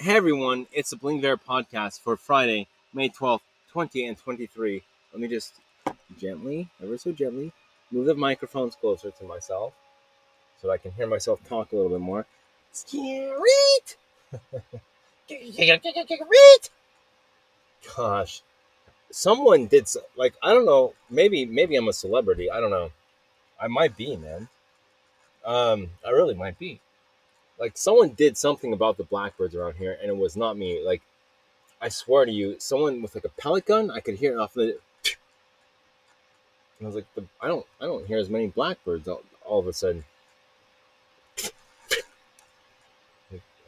Hey everyone, it's the Bling Bear podcast for Friday, May 12th, 20 and 23. Let me just gently, ever so gently, move the microphones closer to myself so I can hear myself talk a little bit more. Scaret! Gosh, someone did so, like I don't know. Maybe maybe I'm a celebrity. I don't know. I might be, man. Um, I really might be. Like someone did something about the blackbirds around here, and it was not me. Like I swear to you, someone with like a pellet gun, I could hear it off the. And I was like, I don't, I don't hear as many blackbirds all, all of a sudden.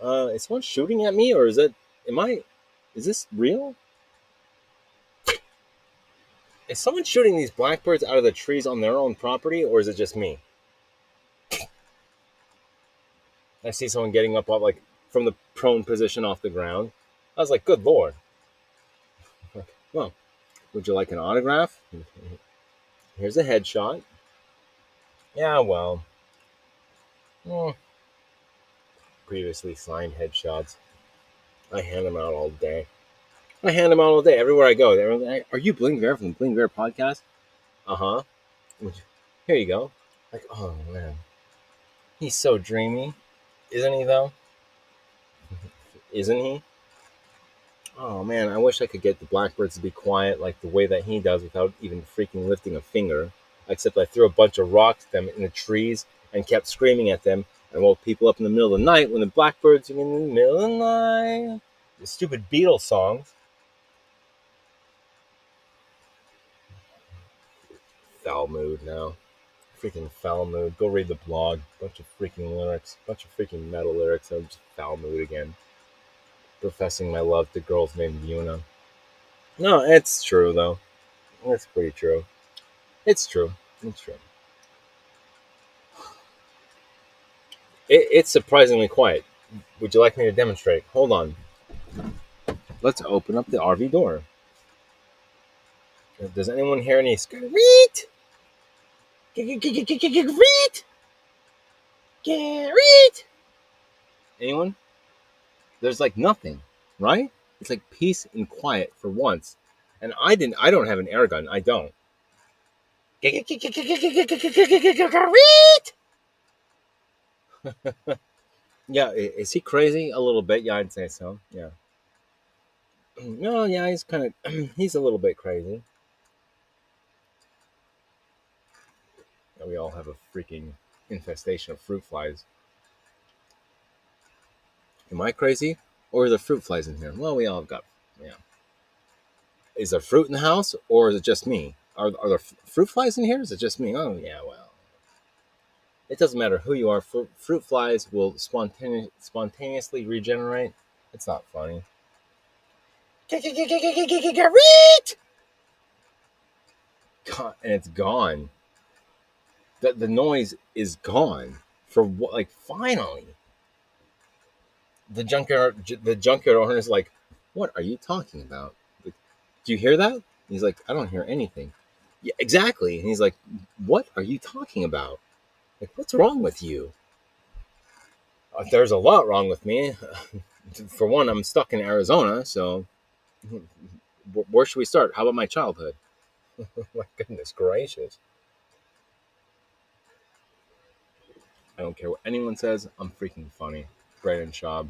Uh, is someone shooting at me, or is that? Am I? Is this real? Is someone shooting these blackbirds out of the trees on their own property, or is it just me? I see someone getting up, off, like from the prone position off the ground. I was like, "Good lord!" Well, would you like an autograph? Here's a headshot. Yeah, well, hmm. previously signed headshots. I hand them out all day. I hand them out all day everywhere I go. Like, "Are you Bling Bear from the Bling Bear podcast?" Uh huh. Here you go. Like, oh man, he's so dreamy, isn't he? Though, isn't he? Oh man, I wish I could get the blackbirds to be quiet like the way that he does without even freaking lifting a finger. Except I threw a bunch of rocks at them in the trees and kept screaming at them and woke people up in the middle of the night when the blackbirds are in the middle of the night. The stupid Beatles songs. Foul mood now. Freaking foul mood. Go read the blog. Bunch of freaking lyrics. Bunch of freaking metal lyrics. I'm just foul mood again professing my love to girls named Yuna. No, it's true though. It's pretty true. It's true. It's true. It, it's surprisingly quiet. Would you like me to demonstrate? Hold on. Let's open up the RV door. Does anyone hear any screet? Screet? Screet? Anyone? there's like nothing, right? It's like peace and quiet for once. And I didn't I don't have an air gun. I don't. yeah, is he crazy? A little bit. Yeah, I'd say so. Yeah. No, yeah, he's kind of he's a little bit crazy. We all have a freaking infestation of fruit flies. Am I crazy? Or are there fruit flies in here? Well, we all have got, yeah. Is there fruit in the house or is it just me? Are, are there fruit flies in here? Is it just me? Oh, yeah, well. It doesn't matter who you are. Fruit, fruit flies will spontane- spontaneously regenerate. It's not funny. God, and it's gone. The, the noise is gone for what? Like, finally the junkyard the junkyard owner is like, "What are you talking about? Like, Do you hear that?" he's like, "I don't hear anything." Yeah, exactly. And he's like, "What are you talking about? Like, what's wrong with you?" Uh, there's a lot wrong with me. For one, I'm stuck in Arizona, so where should we start? How about my childhood? my goodness gracious. I don't care what anyone says. I'm freaking funny. Brendan Schaub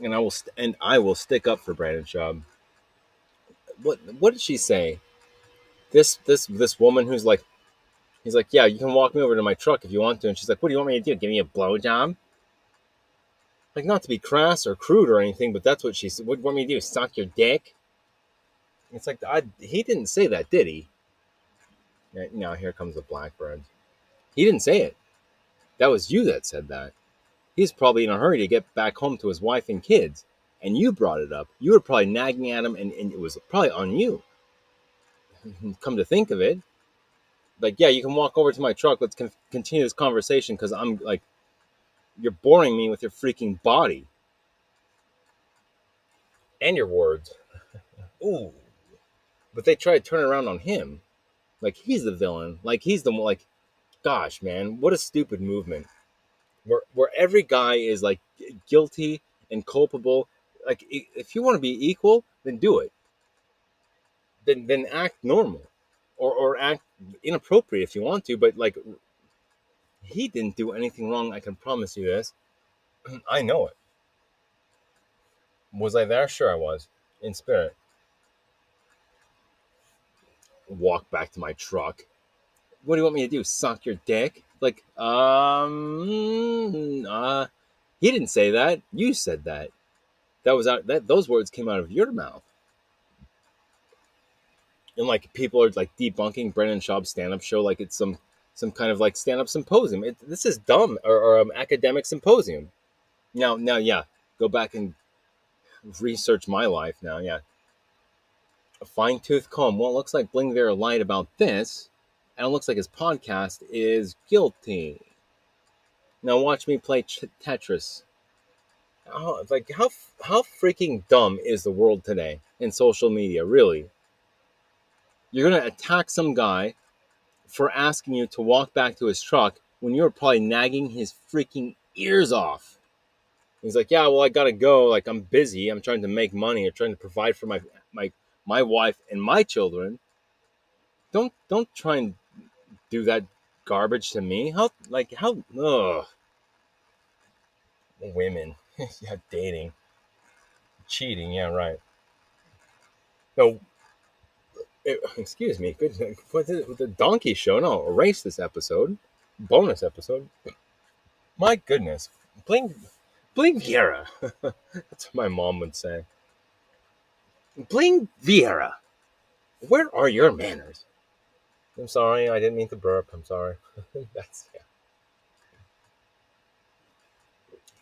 and I will st- and I will stick up for Brendan Schaub. What what did she say? This this this woman who's like, he's like, yeah, you can walk me over to my truck if you want to, and she's like, what do you want me to do? Give me a blowjob? Like not to be crass or crude or anything, but that's what she said. What do you want me to do? Suck your dick? It's like I, he didn't say that, did he? Now here comes the blackbird. He didn't say it. That was you that said that he's probably in a hurry to get back home to his wife and kids. And you brought it up. You were probably nagging at him, and, and it was probably on you. Come to think of it, like, yeah, you can walk over to my truck. Let's con- continue this conversation because I'm like, you're boring me with your freaking body and your words. Ooh. But they try to turn around on him. Like he's the villain. Like he's the like, gosh, man, what a stupid movement where where every guy is like guilty and culpable like if you want to be equal, then do it. Then then act normal, or or act inappropriate if you want to. But like, he didn't do anything wrong. I can promise you this. I know it. Was I there? Sure, I was in spirit. Walk back to my truck. What do you want me to do? Suck your dick? Like, um, uh, he didn't say that. You said that. That was out. That those words came out of your mouth. And like people are like debunking Brendan Schaub's stand-up show like it's some some kind of like stand-up symposium. It, this is dumb or, or an academic symposium. Now, now, yeah, go back and research my life now. Yeah, a fine tooth comb. Well, it looks like Bling Viera lied about this, and it looks like his podcast is guilty. Now watch me play ch- Tetris. Oh, like how how freaking dumb is the world today in social media? Really, you're gonna attack some guy for asking you to walk back to his truck when you're probably nagging his freaking ears off. He's like, "Yeah, well, I gotta go. Like, I'm busy. I'm trying to make money. I'm trying to provide for my my my wife and my children. Don't don't try and do that garbage to me. How like how ugh. Women, yeah, dating, cheating. Yeah, right. No, it, excuse me. Good with the, the donkey show. No, erase this episode. Bonus episode. My goodness, Bling Bling Viera. That's what my mom would say. Bling Viera. Where are your manners? I'm sorry, I didn't mean to burp. I'm sorry. That's yeah.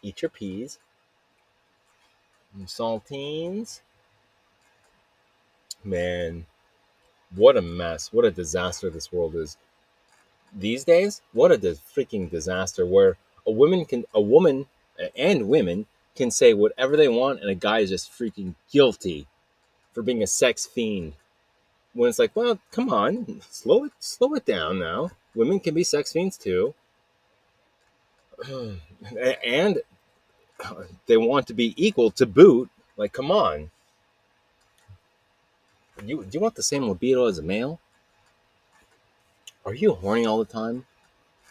Eat your peas. saltines. Man, what a mess. What a disaster this world is. These days, what a freaking disaster where a woman can a woman and women can say whatever they want and a guy is just freaking guilty for being a sex fiend. When it's like, well, come on, slow it slow it down now. Women can be sex fiends too. And they want to be equal to boot. Like, come on. You do you want the same libido as a male? Are you horny all the time?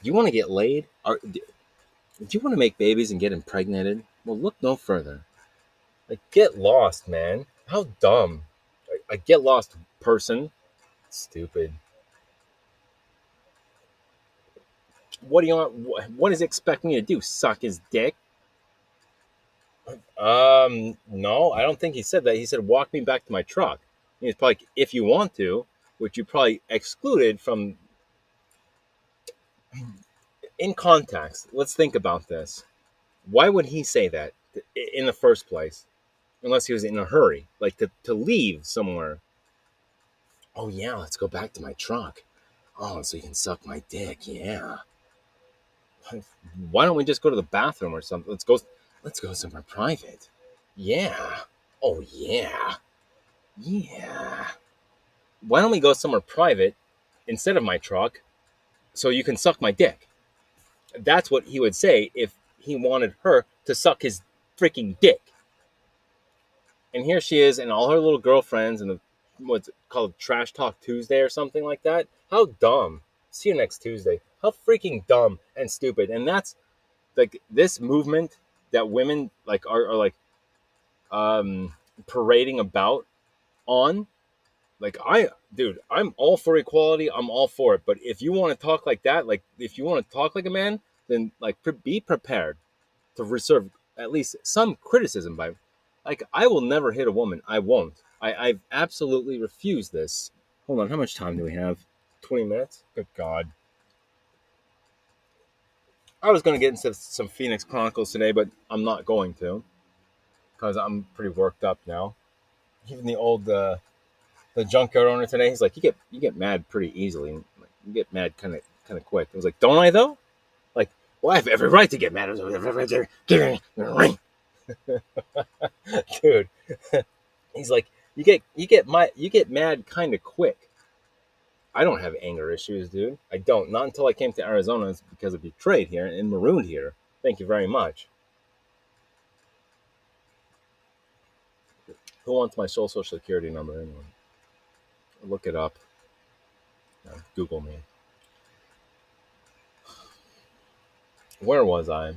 Do you want to get laid? Are do you want to make babies and get impregnated? Well, look no further. Like, get lost, man. How dumb. I, a get lost person. Stupid. What do you want? What What is expecting me to do? Suck his dick? Um, no, I don't think he said that. He said, walk me back to my truck. He's probably, like, if you want to, which you probably excluded from. In context, let's think about this. Why would he say that in the first place? Unless he was in a hurry, like to, to leave somewhere. Oh, yeah, let's go back to my truck. Oh, so you can suck my dick. Yeah. Why don't we just go to the bathroom or something? Let's go. Let's go somewhere private. Yeah. Oh, yeah. Yeah. Why don't we go somewhere private instead of my truck so you can suck my dick? That's what he would say if he wanted her to suck his freaking dick. And here she is and all her little girlfriends and the what's called Trash Talk Tuesday or something like that. How dumb. See you next Tuesday. How freaking dumb and stupid. And that's like this movement that women like are, are like um parading about on like i dude i'm all for equality i'm all for it but if you want to talk like that like if you want to talk like a man then like pre- be prepared to reserve at least some criticism by like i will never hit a woman i won't i i've absolutely refused this hold on how much time do we have 20 minutes good god i was going to get into some phoenix chronicles today but i'm not going to because i'm pretty worked up now even the old uh, the junkyard owner today, he's like, you get you get mad pretty easily. You get mad kind of kind of quick. I was like, don't I though? Like, well, I have every right to get mad. Dude, he's like, you get you get my you get mad kind of quick. I don't have anger issues, dude. I don't. Not until I came to Arizona it's because of betrayed here and marooned here. Thank you very much. Who wants my social security number anyway? Look it up. Google me. Where was I?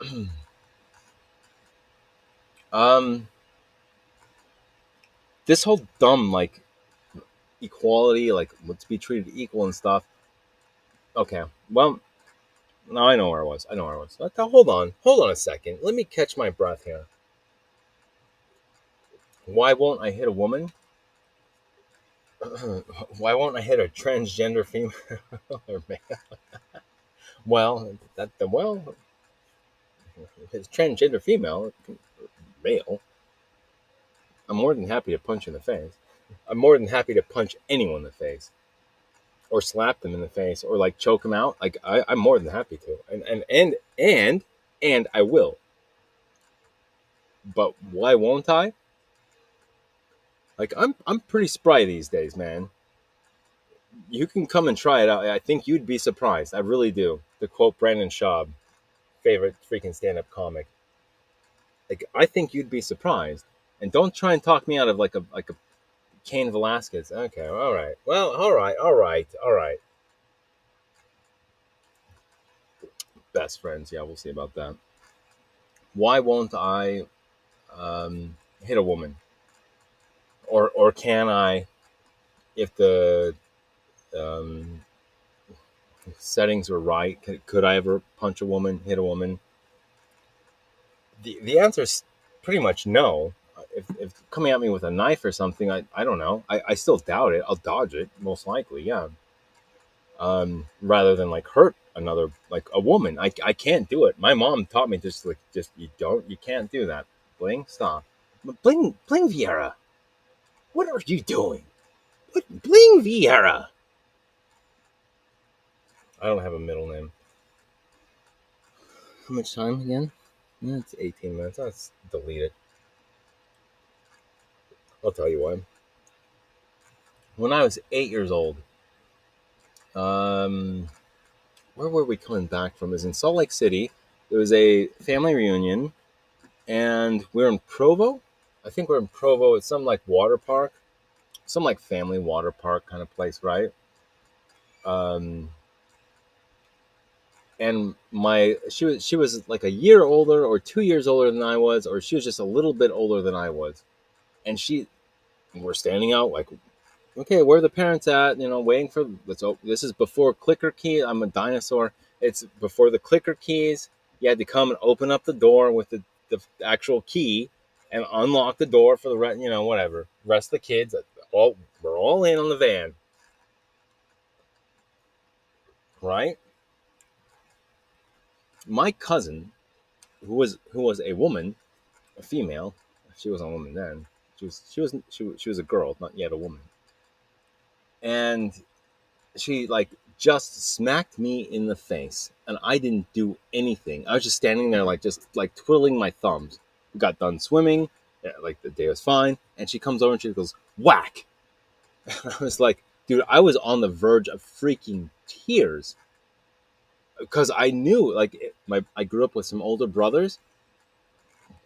um, this whole dumb like equality, like let's be treated equal and stuff. Okay, well, now I know where I was. I know where I was. Now, uh, hold on, hold on a second. Let me catch my breath here. Why won't I hit a woman? Why won't I hit a transgender female or male? well, that the well, it's transgender female, male. I'm more than happy to punch in the face. I'm more than happy to punch anyone in the face, or slap them in the face, or like choke them out. Like I, I'm more than happy to, and and and and and I will. But why won't I? Like I'm I'm pretty spry these days, man. You can come and try it out. I think you'd be surprised. I really do. To quote Brendan Schaub, favorite freaking stand-up comic. Like I think you'd be surprised. And don't try and talk me out of like a like a Cain Velasquez. Okay, all right. Well, all right, all right, all right. Best friends. Yeah, we'll see about that. Why won't I um, hit a woman? or or can I, if the um, settings are right, could, could I ever punch a woman, hit a woman? The the answer is pretty much no. If, if coming at me with a knife or something, I, I don't know. I, I still doubt it. I'll dodge it, most likely, yeah. Um, rather than like hurt another like a woman. I, I can't do it. My mom taught me just like just you don't you can't do that. Bling, stop. Bling Bling Viera. What are you doing? What Bling Viera? I don't have a middle name. How much time again? It's 18 minutes. Let's delete it. I'll tell you why. When I was eight years old, um, where were we coming back from? Was in Salt Lake City. There was a family reunion, and we are in Provo. I think we're in Provo. It's some like water park, some like family water park kind of place, right? Um, and my she was she was like a year older or two years older than I was, or she was just a little bit older than I was, and she we're standing out like okay where are the parents at you know waiting for let's oh this is before clicker key i'm a dinosaur it's before the clicker keys you had to come and open up the door with the, the actual key and unlock the door for the rest, you know, whatever. Rest of the kids, uh, all we're all in on the van, right? My cousin, who was who was a woman, a female, she wasn't a woman then. She was she wasn't she, she was a girl, not yet a woman, and she like just smacked me in the face, and I didn't do anything. I was just standing there, like just like twiddling my thumbs got done swimming. Yeah, like the day was fine. And she comes over and she goes, whack. I was like, dude, I was on the verge of freaking tears because I knew, like, my I grew up with some older brothers.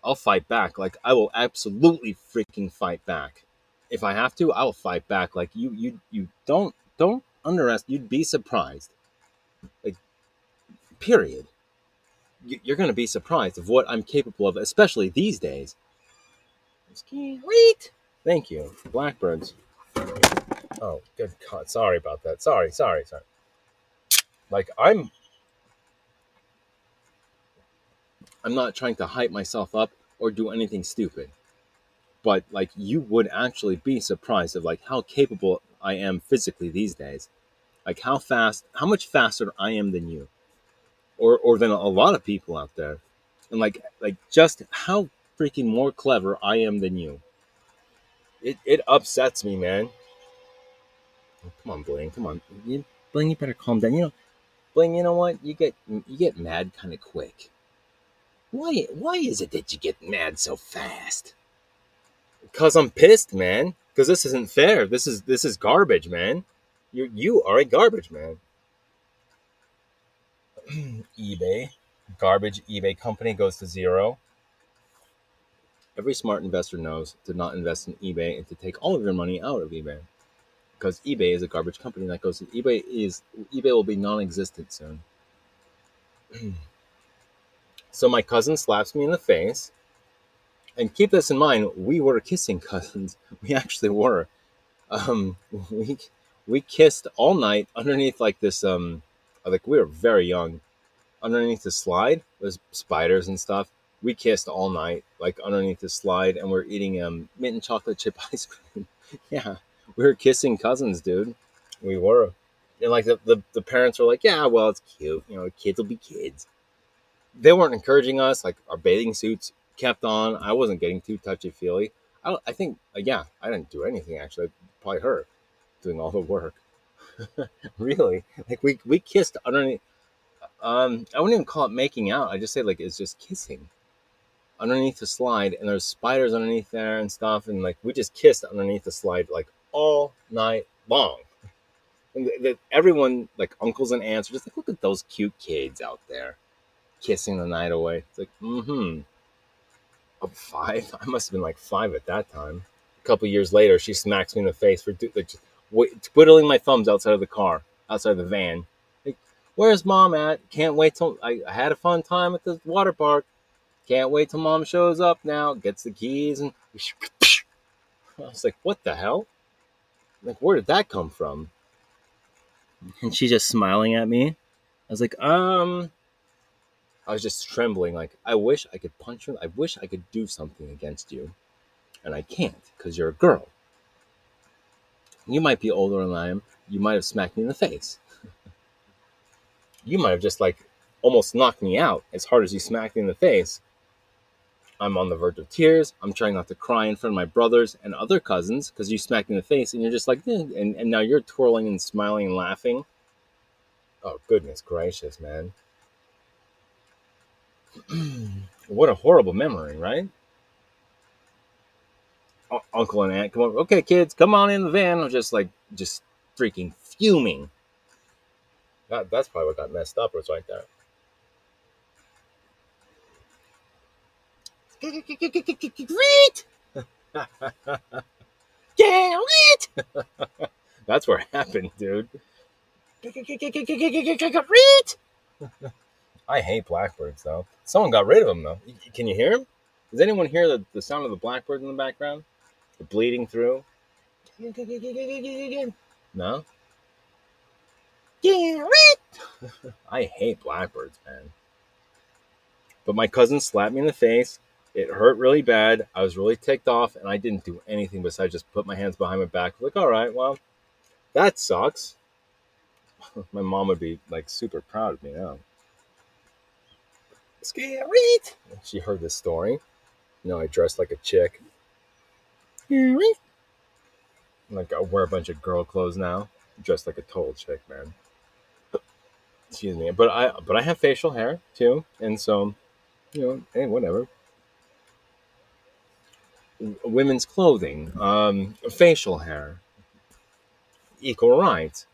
I'll fight back. Like, I will absolutely freaking fight back. If I have to, I will fight back. Like, you, you, you don't, don't underestimate. You'd be surprised. Like, period you're to be surprised of what I'm capable of, especially these days. Wait. Thank you. Blackbirds. Oh, good God. Sorry about that. Sorry, sorry, sorry. Like, I'm. I'm not trying to hype myself up or do anything stupid. But, like, you would actually be surprised of, like, how capable I am physically these days. Like, how fast, how much faster I am than you or or than a lot of people out there, and like like just how freaking more clever I am than you. It it upsets me, man. Oh, come on, Bling. Come on, you, Bling. You better calm down. You know, Bling. You know what? You get you get mad kind of quick. Why why is it that you get mad so fast? Because I'm pissed, man. Because this isn't fair. This is this is garbage, man. You you are a garbage man. eBay, garbage eBay company goes to zero. every smart investor knows to not invest in eBay and to take all of your money out of eBay. Because eBay is a garbage company that goes to eBay is eBay will be non-existent soon. so my cousin slaps me in the face. And keep this in mind, we were kissing cousins. We actually were. Um, we we kissed all night underneath like this um like we were very young. Underneath the slide was spiders and stuff we kissed all night, like underneath the slide, and we're eating um, mint and chocolate chip ice cream. yeah, we were kissing cousins, dude. We were. And like the, the, the parents were like, yeah, well, it's cute. You know, kids will be kids. They weren't encouraging us. Like our bathing suits kept on. I wasn't getting too touchy feely. I, I think, uh, yeah, I didn't do anything actually. Probably her doing all the work. really? Like we, we kissed underneath. Um, I wouldn't even call it making out. I just say like it's just kissing underneath the slide and there's spiders underneath there and stuff and like we just kissed underneath the slide like all night long and the, the, everyone like uncles and aunts are just like look at those cute kids out there kissing the night away. It's like mm-hmm. I'm five? I must have been like five at that time. A couple years later she smacks me in the face for like twiddling my thumbs outside of the car outside of the van. Like where's mom at? Can't wait till I, I had a fun time at the water park. Can't wait till mom shows up now, gets the keys, and I was like, what the hell? Like, where did that come from? And she's just smiling at me. I was like, um, I was just trembling. Like, I wish I could punch you. I wish I could do something against you. And I can't because you're a girl. You might be older than I am. You might have smacked me in the face. you might have just like almost knocked me out as hard as you smacked me in the face. I'm on the verge of tears. I'm trying not to cry in front of my brothers and other cousins because you smacked me in the face and you're just like, eh, and, and now you're twirling and smiling and laughing. Oh, goodness gracious, man. What a horrible memory, right? uncle and aunt come over. Okay, kids, come on in the van. I'm just like, just freaking fuming. That, that's probably what got messed up was right there. Great! yeah, That's where it happened, dude. I hate blackbirds, though. Someone got rid of them, though. Can you hear them? Does anyone hear the, the sound of the blackbird in the background? The bleeding through? No? I hate blackbirds, man. But my cousin slapped me in the face it hurt really bad. I was really ticked off, and I didn't do anything besides just put my hands behind my back. Like, all right, well, that sucks. my mom would be like super proud of me now. Scary. She heard this story. You know, I dressed like a chick. Like I wear a bunch of girl clothes now. Dressed like a total chick, man. Excuse me, but I but I have facial hair too, and so you know, hey, whatever women's clothing, um, facial hair, equal rights.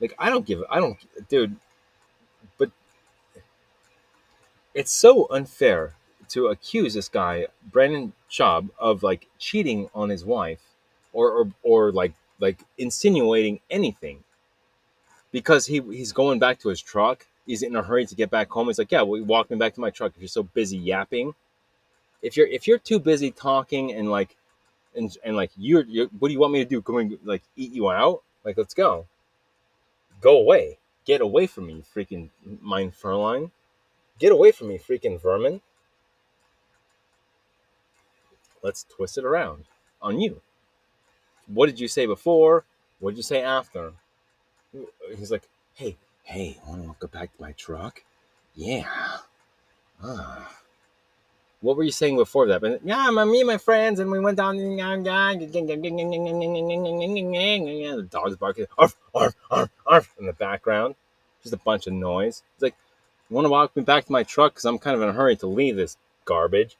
Like I don't give, I don't, dude. But it's so unfair to accuse this guy Brendan Schaub of like cheating on his wife, or or, or like like insinuating anything, because he he's going back to his truck. He's in a hurry to get back home. He's like, yeah, well, walk me back to my truck. If you're so busy yapping, if you're if you're too busy talking and like and and like you're, you're what do you want me to do? Come and like eat you out? Like let's go. Go away. Get away from me, freaking mein Fräulein. Get away from me, freaking vermin. Let's twist it around on you. What did you say before? What did you say after? He's like, hey, hey, want to go back to my truck? Yeah. Ah what were you saying before that? But yeah, my, me and my friends, and we went down. The dog's barking, arf, arf, arf, arf, in the background. Just a bunch of noise. It's like, you want to walk me back to my truck because I'm kind of in a hurry to leave this garbage.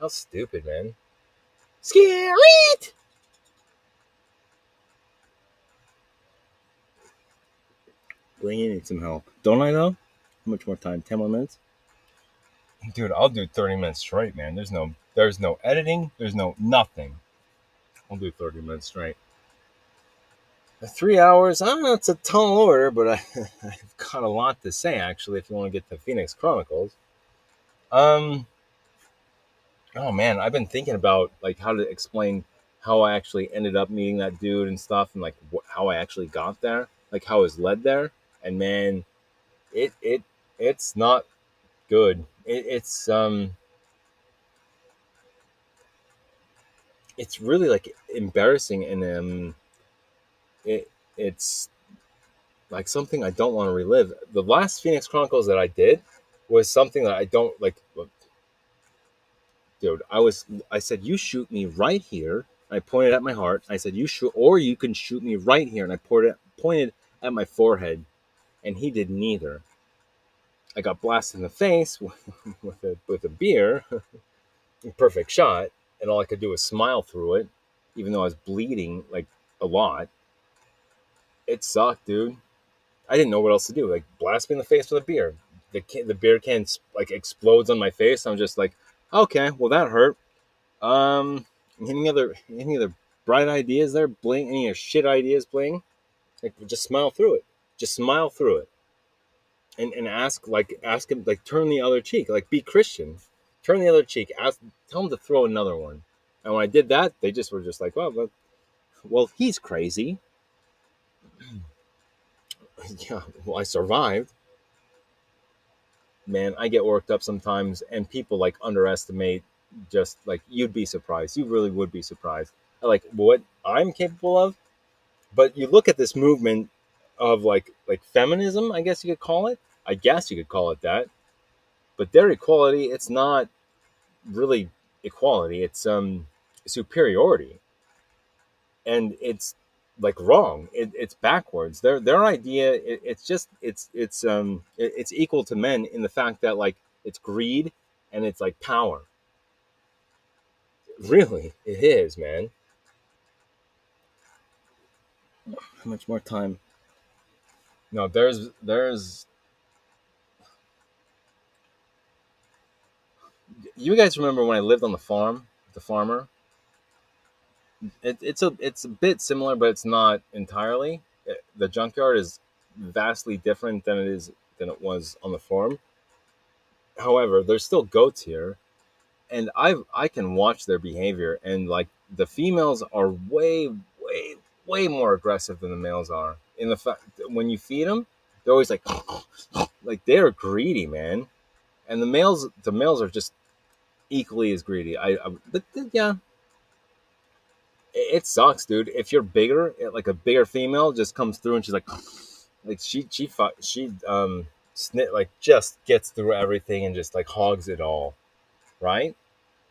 How stupid, man. Scary! Blingy needs some help. Don't I though? How much more time? Ten more minutes? Dude, I'll do 30 minutes straight, man. There's no there's no editing, there's no nothing. I'll do 30 minutes straight. Three hours, I don't know, it's a tall order, but I, I've got a lot to say actually if you want to get to Phoenix Chronicles. Um oh man, I've been thinking about like how to explain how I actually ended up meeting that dude and stuff, and like wh- how I actually got there, like how I was led there. And man, it it it's not good. It, it's um, it's really like embarrassing, and um, it it's like something I don't want to relive. The last Phoenix Chronicles that I did was something that I don't like dude, I was I said you shoot me right here. I pointed at my heart. I said you shoot, or you can shoot me right here, and I pointed pointed at my forehead, and he did neither. I got blasted in the face with a with a beer, perfect shot, and all I could do was smile through it, even though I was bleeding like a lot. It sucked, dude. I didn't know what else to do. Like blast me in the face with a beer. The can, the beer can like explodes on my face. I'm just like, Okay, well that hurt. Um, any other any other bright ideas there? Bling, any shit ideas? Bling, like just smile through it. Just smile through it, and and ask like ask him like turn the other cheek. Like be Christian, turn the other cheek. Ask tell him to throw another one. And when I did that, they just were just like, well, well, well he's crazy. yeah, well, I survived man, I get worked up sometimes, and people like underestimate just like you'd be surprised. You really would be surprised. Like what I'm capable of. But you look at this movement of like like feminism, I guess you could call it. I guess you could call it that. But their equality, it's not really equality. It's um superiority. And it's like wrong. It, it's backwards. Their their idea. It, it's just it's it's um it, it's equal to men in the fact that like it's greed and it's like power. Really, it is, man. How much more time? No, there's there's. You guys remember when I lived on the farm, the farmer? It, it's a it's a bit similar, but it's not entirely. It, the junkyard is vastly different than it is than it was on the farm. However, there's still goats here, and I I can watch their behavior, and like the females are way way way more aggressive than the males are. In the fact when you feed them, they're always like like they're greedy, man, and the males the males are just equally as greedy. I, I but yeah, it sucks, dude. If you're bigger, like a bigger female just comes through and she's like, like she she she um snit like just gets through everything and just like hogs it all, right?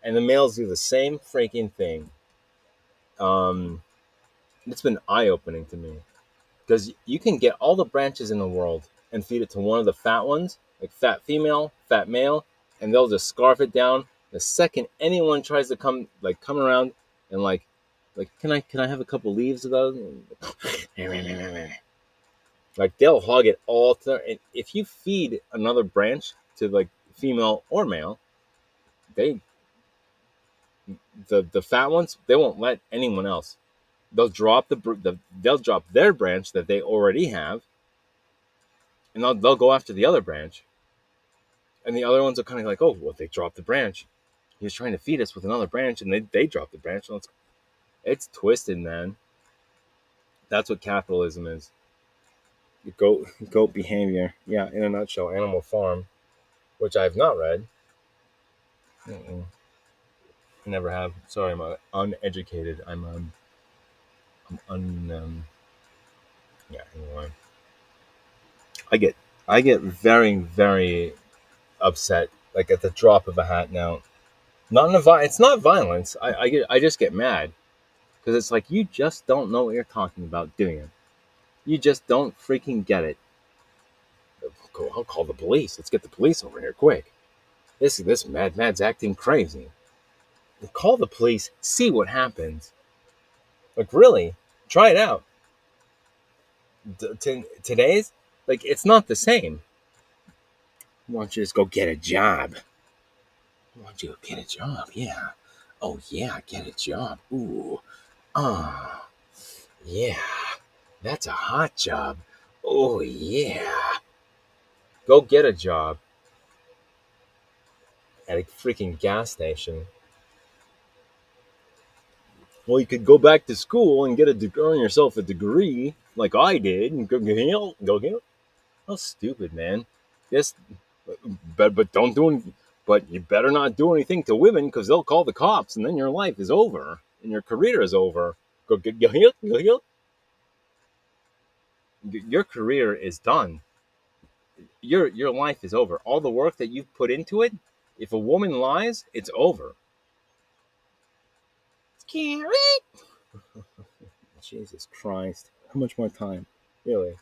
And the males do the same freaking thing. Um, it's been eye opening to me because you can get all the branches in the world and feed it to one of the fat ones, like fat female, fat male, and they'll just scarf it down. The second anyone tries to come like come around and like like, can I can I have a couple leaves of those? like they'll hog it all. To, and if you feed another branch to like female or male, they the the fat ones they won't let anyone else. They'll drop the, the they'll drop their branch that they already have, and they'll they'll go after the other branch. And the other ones are kind of like, oh, well, they dropped the branch. He was trying to feed us with another branch, and they they dropped the branch. Let's it's twisted, man. That's what capitalism is. Goat goat behavior. Yeah, in a nutshell, Animal Farm, which I have not read. Mm-mm. Never have. Sorry, I'm uneducated. I'm um, I'm un um, yeah. Anyway, I get I get very very upset like at the drop of a hat now. Not in a vi- it's not violence. I, I get I just get mad because it's like you just don't know what you're talking about doing it. You just don't freaking get it. I'll call the police. Let's get the police over here quick. This this mad mad's acting crazy. Call the police. See what happens. Like really, try it out. T- today's Like it's not the same. Why don't you just go get a job? Why don't you go get a job? Yeah. Oh yeah, get a job. Ooh. Ah. yeah. That's a hot job. Oh yeah. Go get a job at a freaking gas station. Well, you could go back to school and get a de- earn yourself a degree, like I did, and go go go get. How stupid, man! Yes, but but don't do. Any, but you better not do anything to women because they'll call the cops, and then your life is over and your career is over. Go get go get go get. Your career is done. Your your life is over. All the work that you've put into it. If a woman lies, it's over. Scary. Jesus Christ! How much more time? Really?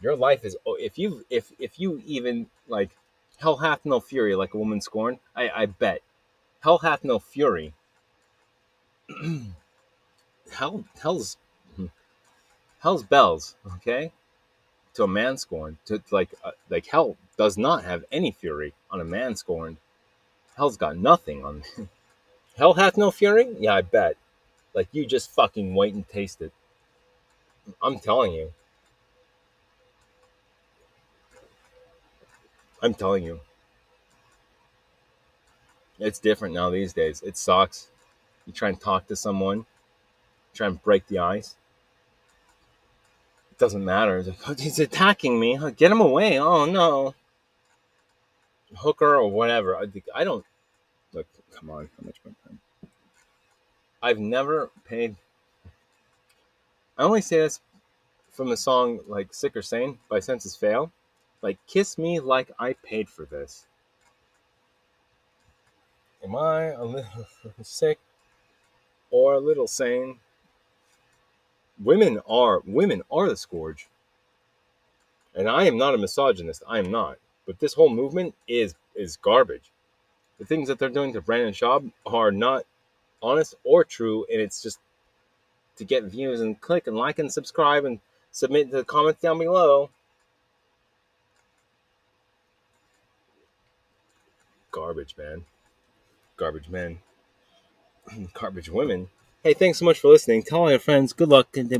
Your life is. Oh, if you if if you even like, hell hath no fury like a woman scorned. I I bet. Hell hath no fury. hell hell's hell's bells. Okay. To a man scorned. To like uh, like hell does not have any fury on a man scorned. Hell's got nothing on. Hell hath no fury? Yeah, I bet. Like you just fucking wait and taste it. I'm telling you. I'm telling you. It's different now these days. It sucks. You try and talk to someone, try and break the ice. It doesn't matter. It's like, oh, he's attacking me. Get him away. Oh no. Hooker or whatever. I, I don't. Look, come on. How much more time? I've never paid. I only say this from the song like "Sick or Sane" by Senses Fail. Like, kiss me like I paid for this. Am I a little sick or a little sane? Women are women are the scourge. And I am not a misogynist. I am not. But this whole movement is is garbage. The things that they're doing to Brendan Schaub are not honest or true, and it's just to get views and click and like and subscribe and submit the comments down below. Garbage, man. Garbage men. Garbage women. Hey, thanks so much for listening. Tell all your friends. Good luck and blah.